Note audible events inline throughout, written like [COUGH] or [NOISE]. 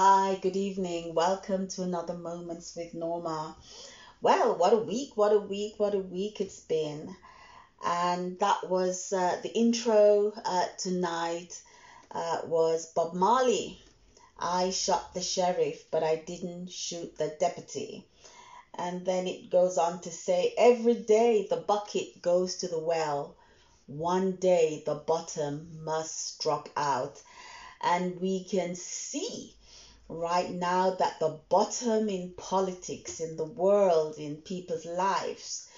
Hi, good evening. Welcome to another Moments with Norma. Well, what a week, what a week, what a week it's been. And that was uh, the intro uh, tonight uh, was Bob Marley. I shot the sheriff, but I didn't shoot the deputy. And then it goes on to say, every day the bucket goes to the well. One day the bottom must drop out. And we can see right now that the bottom in politics, in the world, in people's lives,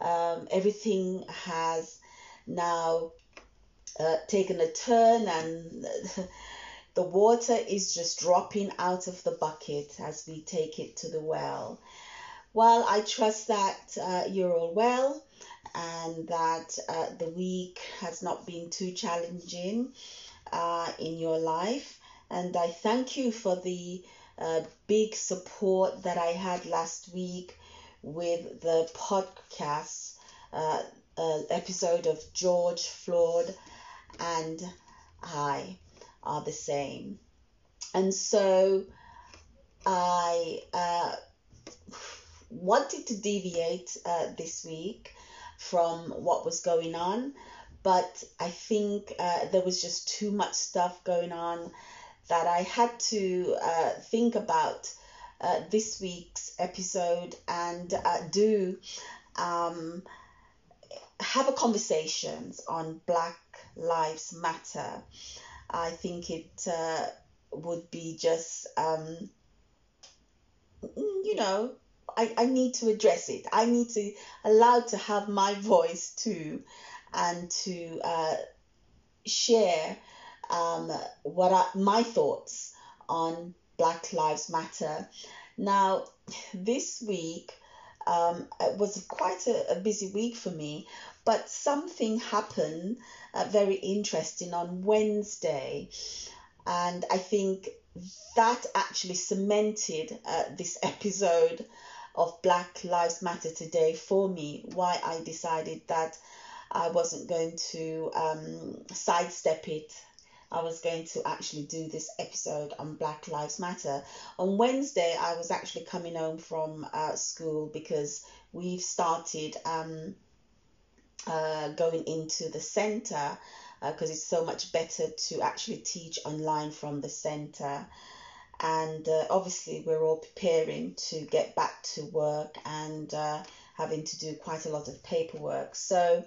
um, everything has now uh, taken a turn and [LAUGHS] the water is just dropping out of the bucket as we take it to the well. Well, I trust that uh, you're all well and that uh, the week has not been too challenging uh, in your life and I thank you for the uh, big support that I had last week with the podcast uh, uh, episode of George Floyd and I are the same. And so I uh, wanted to deviate uh, this week from what was going on, but I think uh, there was just too much stuff going on that I had to uh, think about uh, this week's episode and uh, do um, have a conversations on Black Lives Matter. I think it uh, would be just, um, you know, I, I need to address it. I need to allow to have my voice too and to uh, share um, what are my thoughts on Black Lives Matter. Now, this week um, it was quite a, a, busy week for me, but something happened uh, very interesting on Wednesday, and I think that actually cemented uh, this episode of Black Lives Matter today for me. Why I decided that I wasn't going to um, sidestep it I was going to actually do this episode on Black Lives Matter. On Wednesday, I was actually coming home from uh, school because we've started um, uh, going into the center because uh, it's so much better to actually teach online from the center. And uh, obviously, we're all preparing to get back to work and uh, having to do quite a lot of paperwork. So,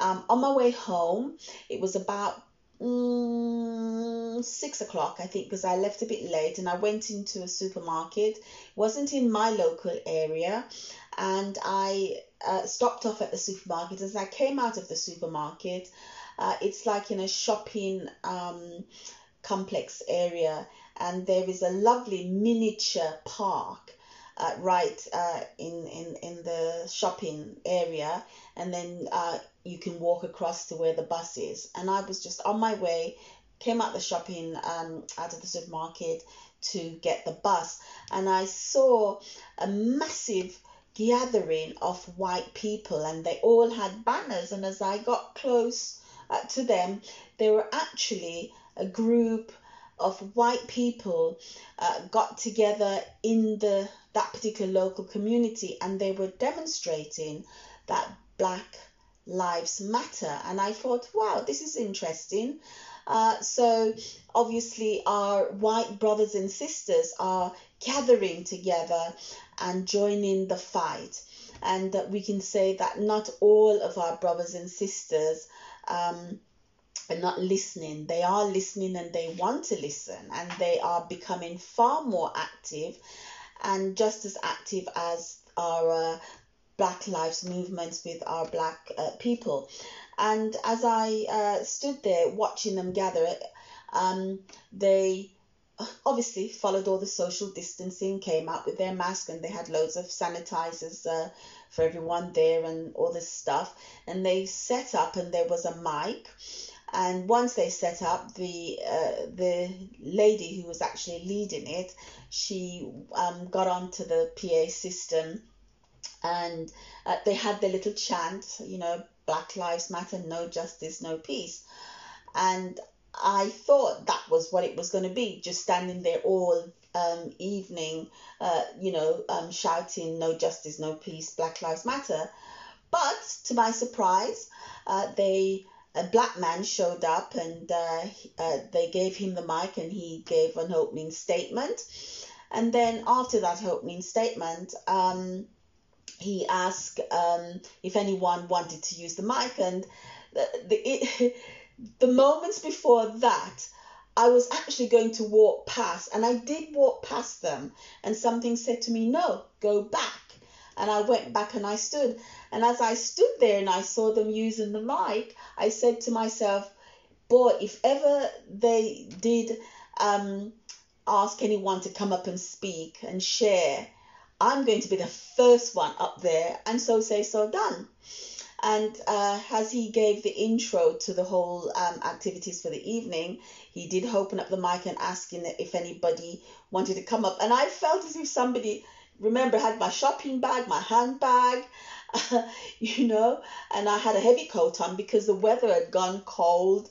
um, on my way home, it was about mm, six o'clock, I think, because I left a bit late and I went into a supermarket. Wasn't in my local area, and I uh, stopped off at the supermarket. As I came out of the supermarket, uh, it's like in a shopping um, complex area, and there is a lovely miniature park. Uh, right uh, in, in in the shopping area, and then uh, you can walk across to where the bus is. And I was just on my way, came out the shopping um, out of the supermarket to get the bus, and I saw a massive gathering of white people, and they all had banners. And as I got close uh, to them, they were actually a group of white people uh, got together in the that particular local community and they were demonstrating that black lives matter. And I thought, wow, this is interesting. Uh, so obviously, our white brothers and sisters are gathering together and joining the fight. And we can say that not all of our brothers and sisters um, are not listening. They are listening and they want to listen, and they are becoming far more active and just as active as our uh, Black Lives movements with our black uh, people. And as I uh, stood there watching them gather, um, they obviously followed all the social distancing, came out with their mask, and they had loads of sanitizers uh, for everyone there and all this stuff. And they set up, and there was a mic. And once they set up, the uh, the lady who was actually leading it, she um, got onto the PA system and uh, they had their little chant, you know, Black Lives Matter, no justice, no peace. And I thought that was what it was going to be, just standing there all um, evening, uh, you know, um, shouting no justice, no peace, Black Lives Matter. But to my surprise, uh, they a black man showed up and uh, uh, they gave him the mic and he gave an opening statement. And then after that opening statement, um, he asked um, if anyone wanted to use the mic. And the, the, it, [LAUGHS] the moments before that, I was actually going to walk past, and I did walk past them, and something said to me, No, go back. And I went back and I stood. And as I stood there and I saw them using the mic, I said to myself, Boy, if ever they did um, ask anyone to come up and speak and share, I'm going to be the first one up there. And so say, so done. And uh, as he gave the intro to the whole um, activities for the evening, he did open up the mic and asking if anybody wanted to come up. And I felt as if somebody, remember, had my shopping bag, my handbag, [LAUGHS] you know, and I had a heavy coat on because the weather had gone cold.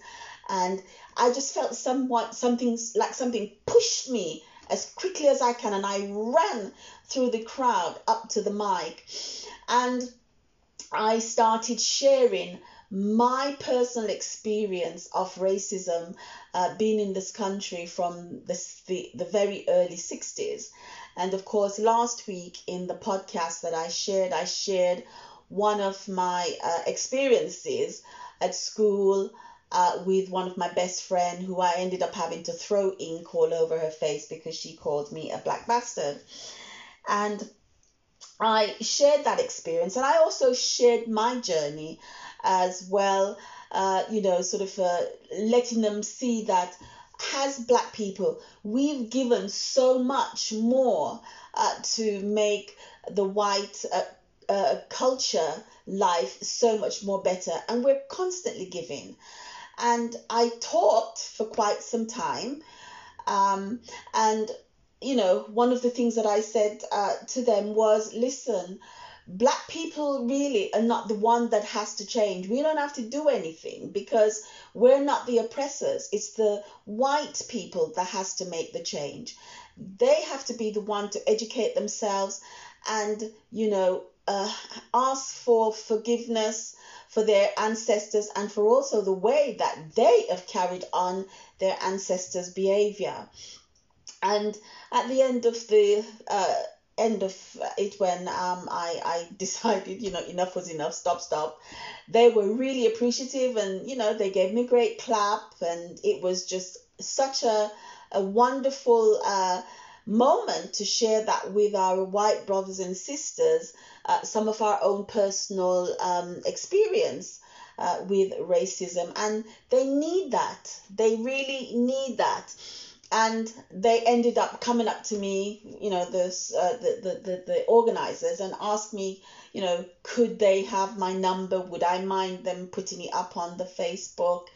And I just felt somewhat something like something pushed me as quickly as I can, and I ran through the crowd up to the mic. And I started sharing my personal experience of racism uh, being in this country from this, the, the very early 60s. And of course, last week in the podcast that I shared, I shared one of my uh, experiences at school uh, with one of my best friend who I ended up having to throw ink all over her face because she called me a black bastard. And I shared that experience and I also shared my journey as well, uh, you know, sort of uh, letting them see that as black people, we've given so much more uh, to make the white uh, uh, culture life so much more better, and we're constantly giving. And I talked for quite some time, um, and you know, one of the things that I said uh, to them was, listen, black people really are not the one that has to change. We don't have to do anything because we're not the oppressors. It's the white people that has to make the change. They have to be the one to educate themselves and, you know, uh, ask for forgiveness for their ancestors and for also the way that they have carried on their ancestors' behavior. And at the end of the uh, end of it, when um, I, I [LAUGHS] decided, you know, enough was enough, stop, stop, they were really appreciative and, you know, they gave me a great clap. And it was just such a, a wonderful uh, moment to share that with our white brothers and sisters, uh, some of our own personal um, experience. Uh, with racism, and they need that. They really need that and they ended up coming up to me, you know, uh, the, the, the, the organizers and asked me, you know, could they have my number? Would I mind them putting it up on the Facebook?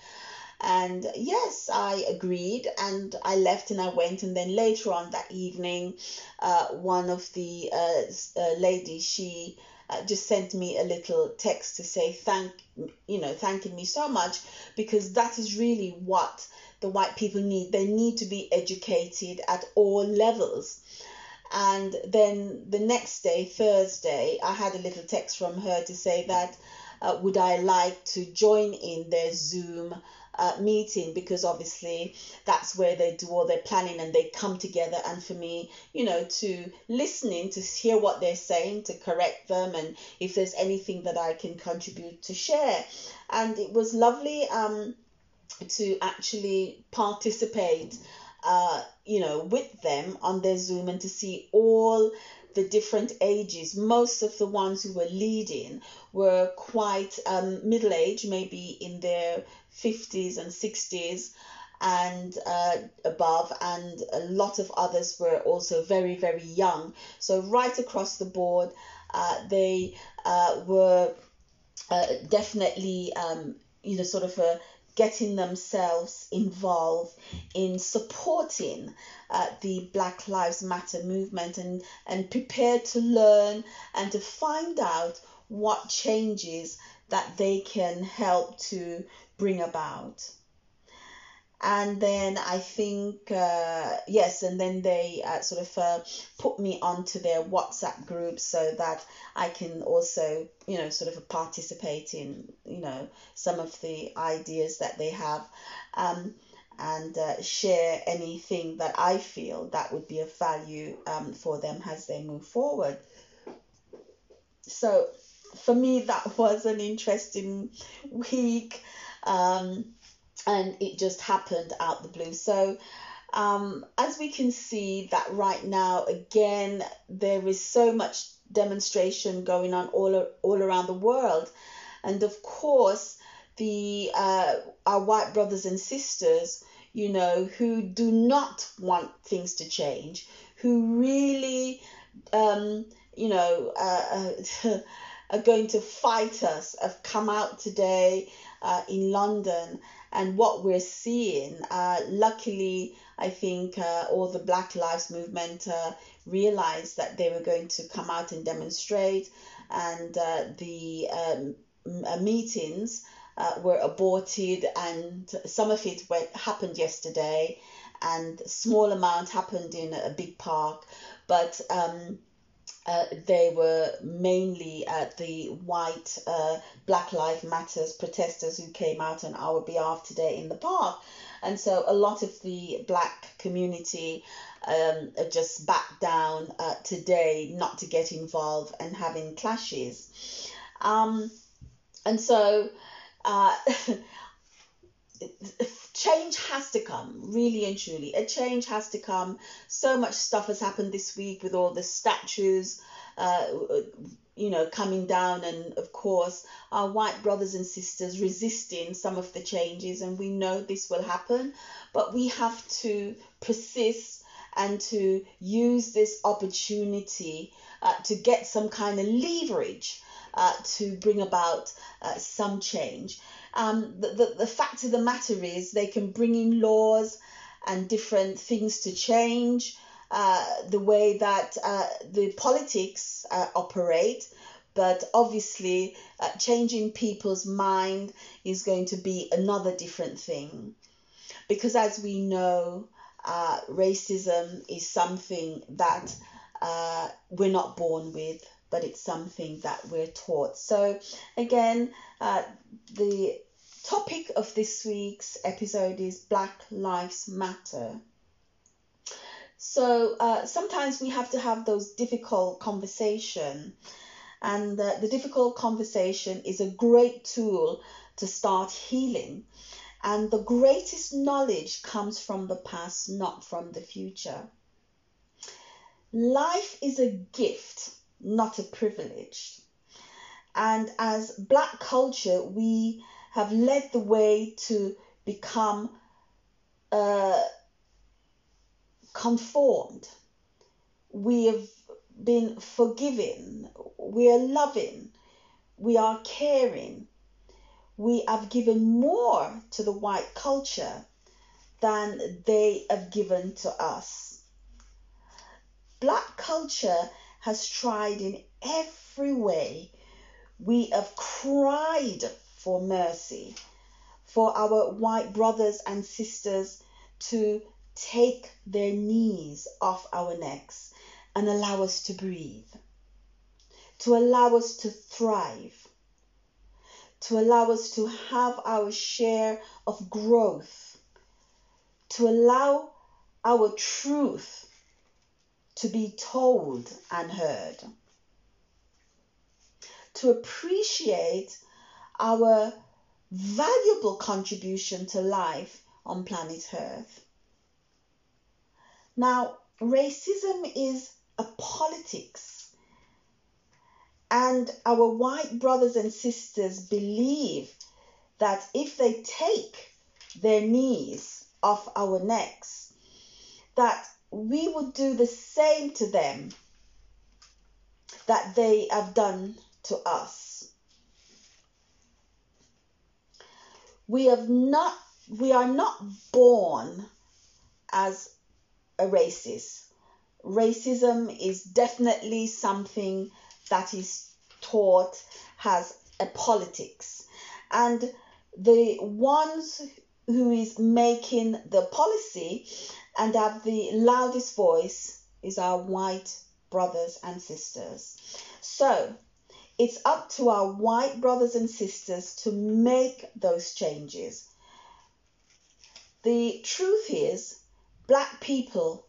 And yes, I agreed and I left and I went. And then later on that evening, uh, one of the uh, uh, ladies, she uh, just sent me a little text to say thank, you know, thanking me so much because that is really what the white people need. They need to be educated at all levels. And then the next day, Thursday, I had a little text from her to say that uh, would I like to join in their Zoom uh, meeting because obviously that's where they do all their planning and they come together and for me you know to listening to hear what they're saying to correct them and if there's anything that i can contribute to share and it was lovely um to actually participate, uh, you know, with them on their Zoom and to see all the different ages. Most of the ones who were leading were quite um, middle age, maybe in their 50s and 60s and uh, above, and a lot of others were also very, very young. So, right across the board, uh, they uh, were uh, definitely, um, you know, sort of a getting themselves involved in supporting uh, the Black Lives Matter movement and, and prepared to learn and to find out what changes that they can help to bring about. and then I think uh, yes, and then they uh, sort of uh, put me onto their WhatsApp group so that I can also you know sort of participate in you know some of the ideas that they have. Um, and uh, share anything that I feel that would be of value um, for them as they move forward. So, for me, that [LAUGHS] was an interesting week. Um, and it just happened out the blue. So, um, as we can see, that right now, again, there is so much demonstration going on all, all around the world. And of course, the uh, our white brothers and sisters, you know, who do not want things to change, who really, um, you know, uh, [LAUGHS] are going to fight us, have come out today uh, in London and what we're seeing. Uh, luckily, I think uh, all the Black Lives Movement uh, realized that they were going to come out and demonstrate, and uh, the um, uh, meetings were aborted, and some of it went, happened yesterday, and small amount happened in a big park, but. Um, uh, they were mainly uh, the white uh, Black Lives Matters protesters who came out on our behalf today in the park. And so a lot of the black community um, just backed down uh, today not to get involved and having clashes. Um, and so uh, [LAUGHS] change has to come, really and truly. A change has to come. So much stuff has happened this week with all the statues, uh, you know, coming down, and of course, our white brothers and sisters resisting some of the changes, and we know this will happen, but we have to persist and to use this opportunity uh, to get some kind of leverage uh, to bring about uh, some change. Um, the, the, the fact of the matter is they can bring in laws and different things to change uh, the way that uh, the politics uh, operate. But obviously, uh, changing people's mind is going to be another different thing. Because as we know, uh, racism is something that uh, we're not born with but it's something that we're taught. So, again, uh, the topic of this week's episode is Black Lives Matter. So, uh, sometimes we have to have those difficult conversation, and uh, the difficult conversation is a great tool to start healing. And the greatest knowledge comes from the past, not from the future. Life is a gift not a privilege. And as black culture, we have led the way to become uh, conformed. We have been forgiving. We are loving. We are caring. We have given more to the white culture than they have given to us. Black culture has tried in every way. We have cried for mercy, for our white brothers and sisters to take their knees off our necks and allow us to breathe, to allow us to thrive, to allow us to have our share of growth, to allow our truth to be told and heard, to appreciate our valuable contribution to life on planet Earth. Now, racism is a politics, and our white brothers and sisters believe that if they take their knees off our necks, that we would do the same to them that they have done to us. We have not we are not born as a racist. Racism is definitely something that is taught has a politics. And the ones who is making the policy and have the loudest voice is our white brothers and sisters. So it's up to our white brothers and sisters to make those changes. The truth is, black people,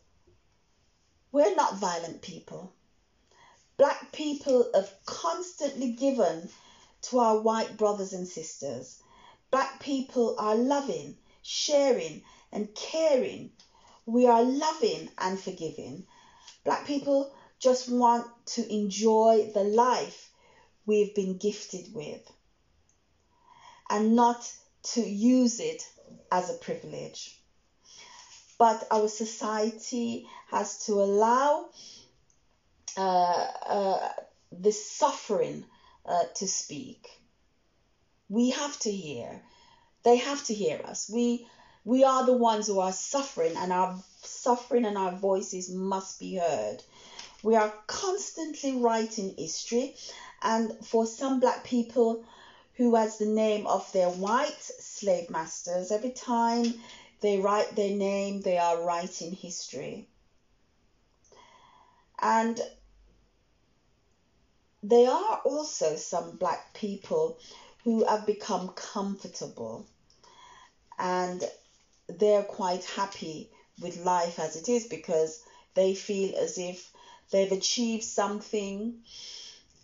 we're not violent people. Black people have constantly given to our white brothers and sisters. Black people are loving, sharing, and caring. We are loving and forgiving. Black people just want to enjoy the life we've been gifted with and not to use it as a privilege. But our society has to allow uh, uh, this suffering uh, to speak. We have to hear. They have to hear us. We we are the ones who are suffering, and our suffering and our voices must be heard. We are constantly writing history, and for some black people who has the name of their white slave masters, every time they write their name, they are writing history. And there are also some black people who have become comfortable and they're quite happy with life as it is because they feel as if they've achieved something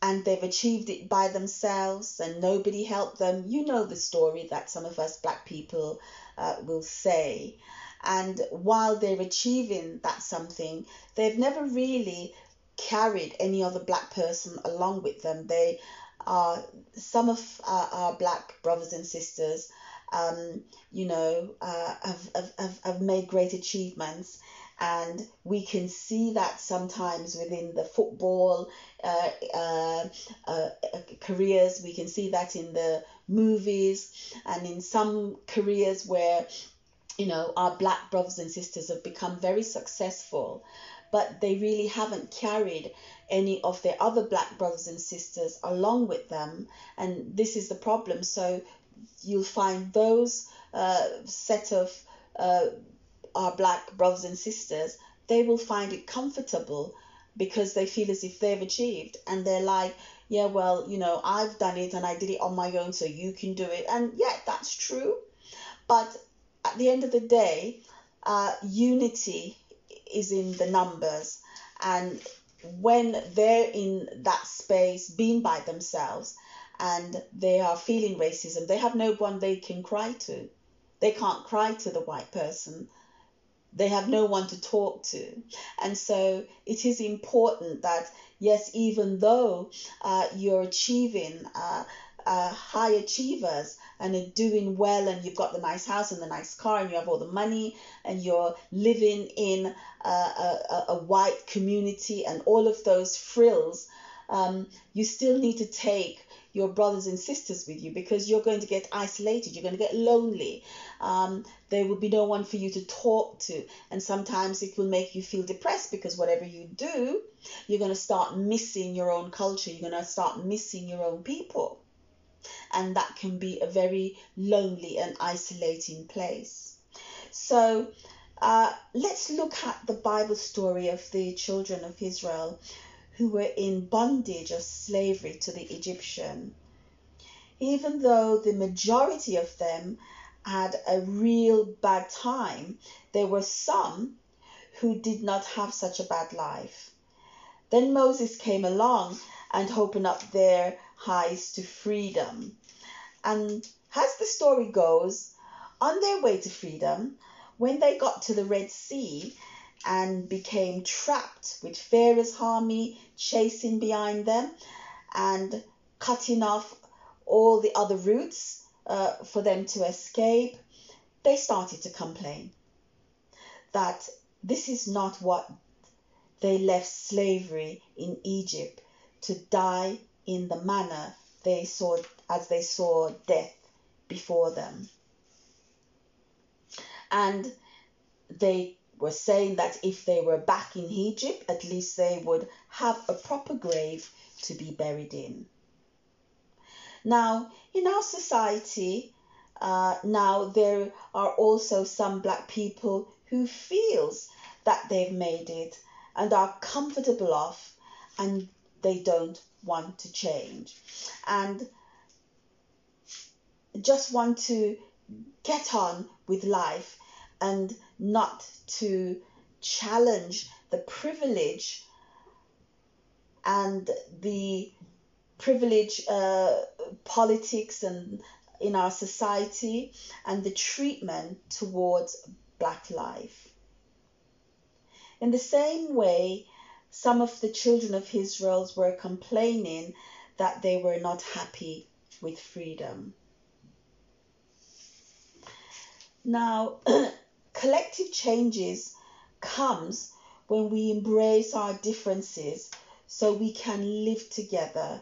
and they've achieved it by themselves and nobody helped them. You know the story that some of us black people uh, will say. And while they're achieving that something, they've never really carried any other black person along with them. They are some of our, our black brothers and sisters. Um, you know, uh, have, have, have made great achievements and we can see that sometimes within the football uh, uh, uh, careers. We can see that in the movies and in some careers where you know our black brothers and sisters have become very successful but they really haven't carried any of their other black brothers and sisters along with them and this is the problem so you'll find those uh, set of uh, our black brothers and sisters, they will find it comfortable because they feel as if they've achieved and they're like, yeah, well, you know, I've done it and I did it on my own, so you can do it. And yeah, that's true. But at the end of the day, uh, unity is in the numbers. And when they're in that space, being by themselves, and they are feeling racism, they have no one they can cry to. They can't cry to the white person they have no one to talk to. And so it is important that, yes, even though uh, you're achieving uh, uh, high achievers and are doing well and you've got the nice house and the nice car and you have all the money and you're living in a, a, a white community and all of those frills, um, you still need to take your brothers and sisters with you because you're going to get isolated, you're going to get lonely. Um, there will be no one for you to talk to, and sometimes it will make you feel depressed because whatever you do, you're going to start missing your own culture, you're going to start missing your own people. And that can be a very lonely and isolating place. So, uh, let's look at the Bible story of the children of Israel who were in bondage of slavery to the Egyptian. Even though the majority of them had a real bad time, there were some who did not have such a bad life. Then Moses came along and opened up their eyes to freedom. And as the story goes, on their way to freedom, when they got to the Red Sea, and became trapped with Pharaoh's army chasing behind them and cutting off all the other routes uh, for them to escape, they started to complain that this is not what they left slavery in Egypt to die in the manner they saw as they saw death before them. And they were saying that if they were back in Egypt, at least they would have a proper grave to be buried in. Now, in our society, Uh, now there are also some black people who feels that they've made it and are comfortable off and they don't want to change and just want to get on with life and not to challenge the privilege and the privilege uh, politics and in our society and the treatment towards black life. In the same way, some of the children of Israel were complaining that they were not happy with freedom. Now, [CLEARS THROAT] collective changes comes when we embrace our differences so we can live together.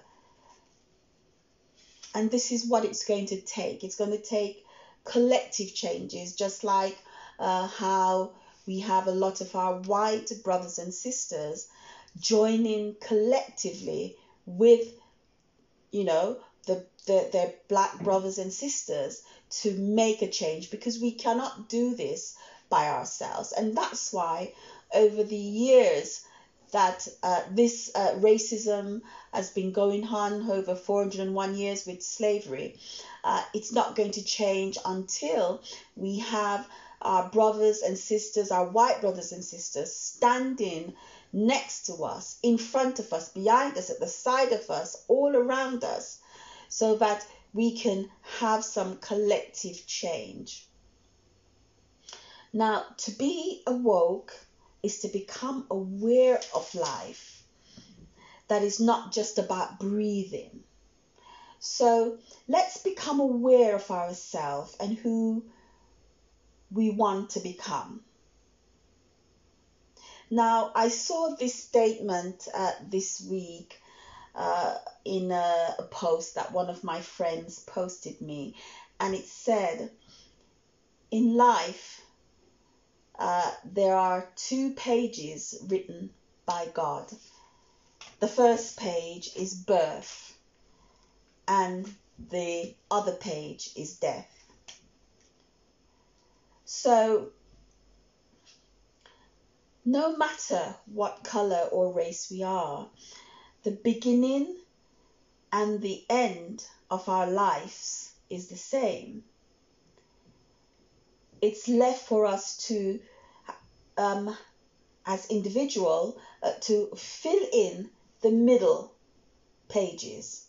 And this is what it's going to take. It's going to take collective changes, just like uh, how we have a lot of our white brothers and sisters joining collectively with, you know, the, the, their black brothers and sisters to make a change because we cannot do this by ourselves. And that's why over the years that uh, this uh, racism has been going on over 401 years with slavery, uh, it's not going to change until we have our brothers and sisters, our white brothers and sisters, standing next to us, in front of us, behind us, at the side of us, all around us, so that we can have some collective change. Now, to be awoke is to become aware of life. That is not just about breathing. So let's become aware of ourselves and who we want to become. Now, I saw this statement uh, this week uh, in a, a post that one of my friends posted me, and it said, In life, uh, there are two pages written by God. The first page is birth, and the other page is death. So, no matter what color or race we are, the beginning and the end of our lives is the same. It's left for us to, um, as individual, uh, to fill in the middle pages.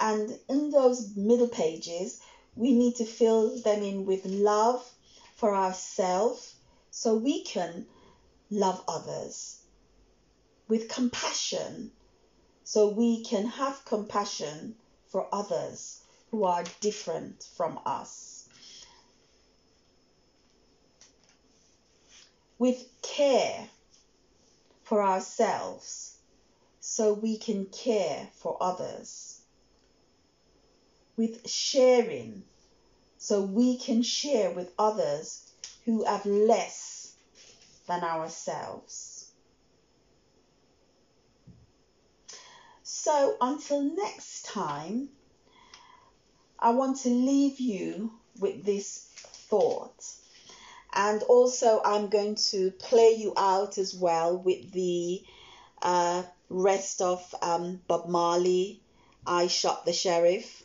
And in those middle pages, we need to fill them in with love for ourselves so we can love others, with compassion so we can have compassion for others who are different from us. With care for ourselves so we can care for others. With sharing so we can share with others who have less than ourselves. So until next time, I want to leave you with this thought. And also, I'm going to play you out as well with the uh, rest of um, Bob Marley. I shot the sheriff,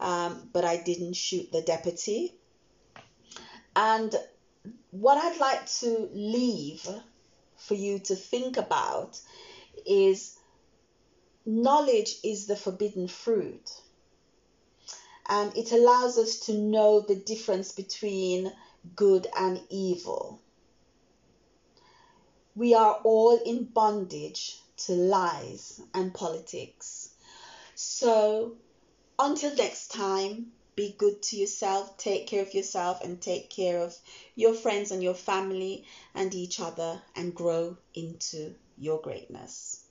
um, but I didn't shoot the deputy. And what I'd like to leave for you to think about is knowledge is the forbidden fruit. And it allows us to know the difference between good and evil. We are all in bondage to lies and politics. So, until next time, be good to yourself, take care of yourself, and take care of your friends and your family and each other, and grow into your greatness.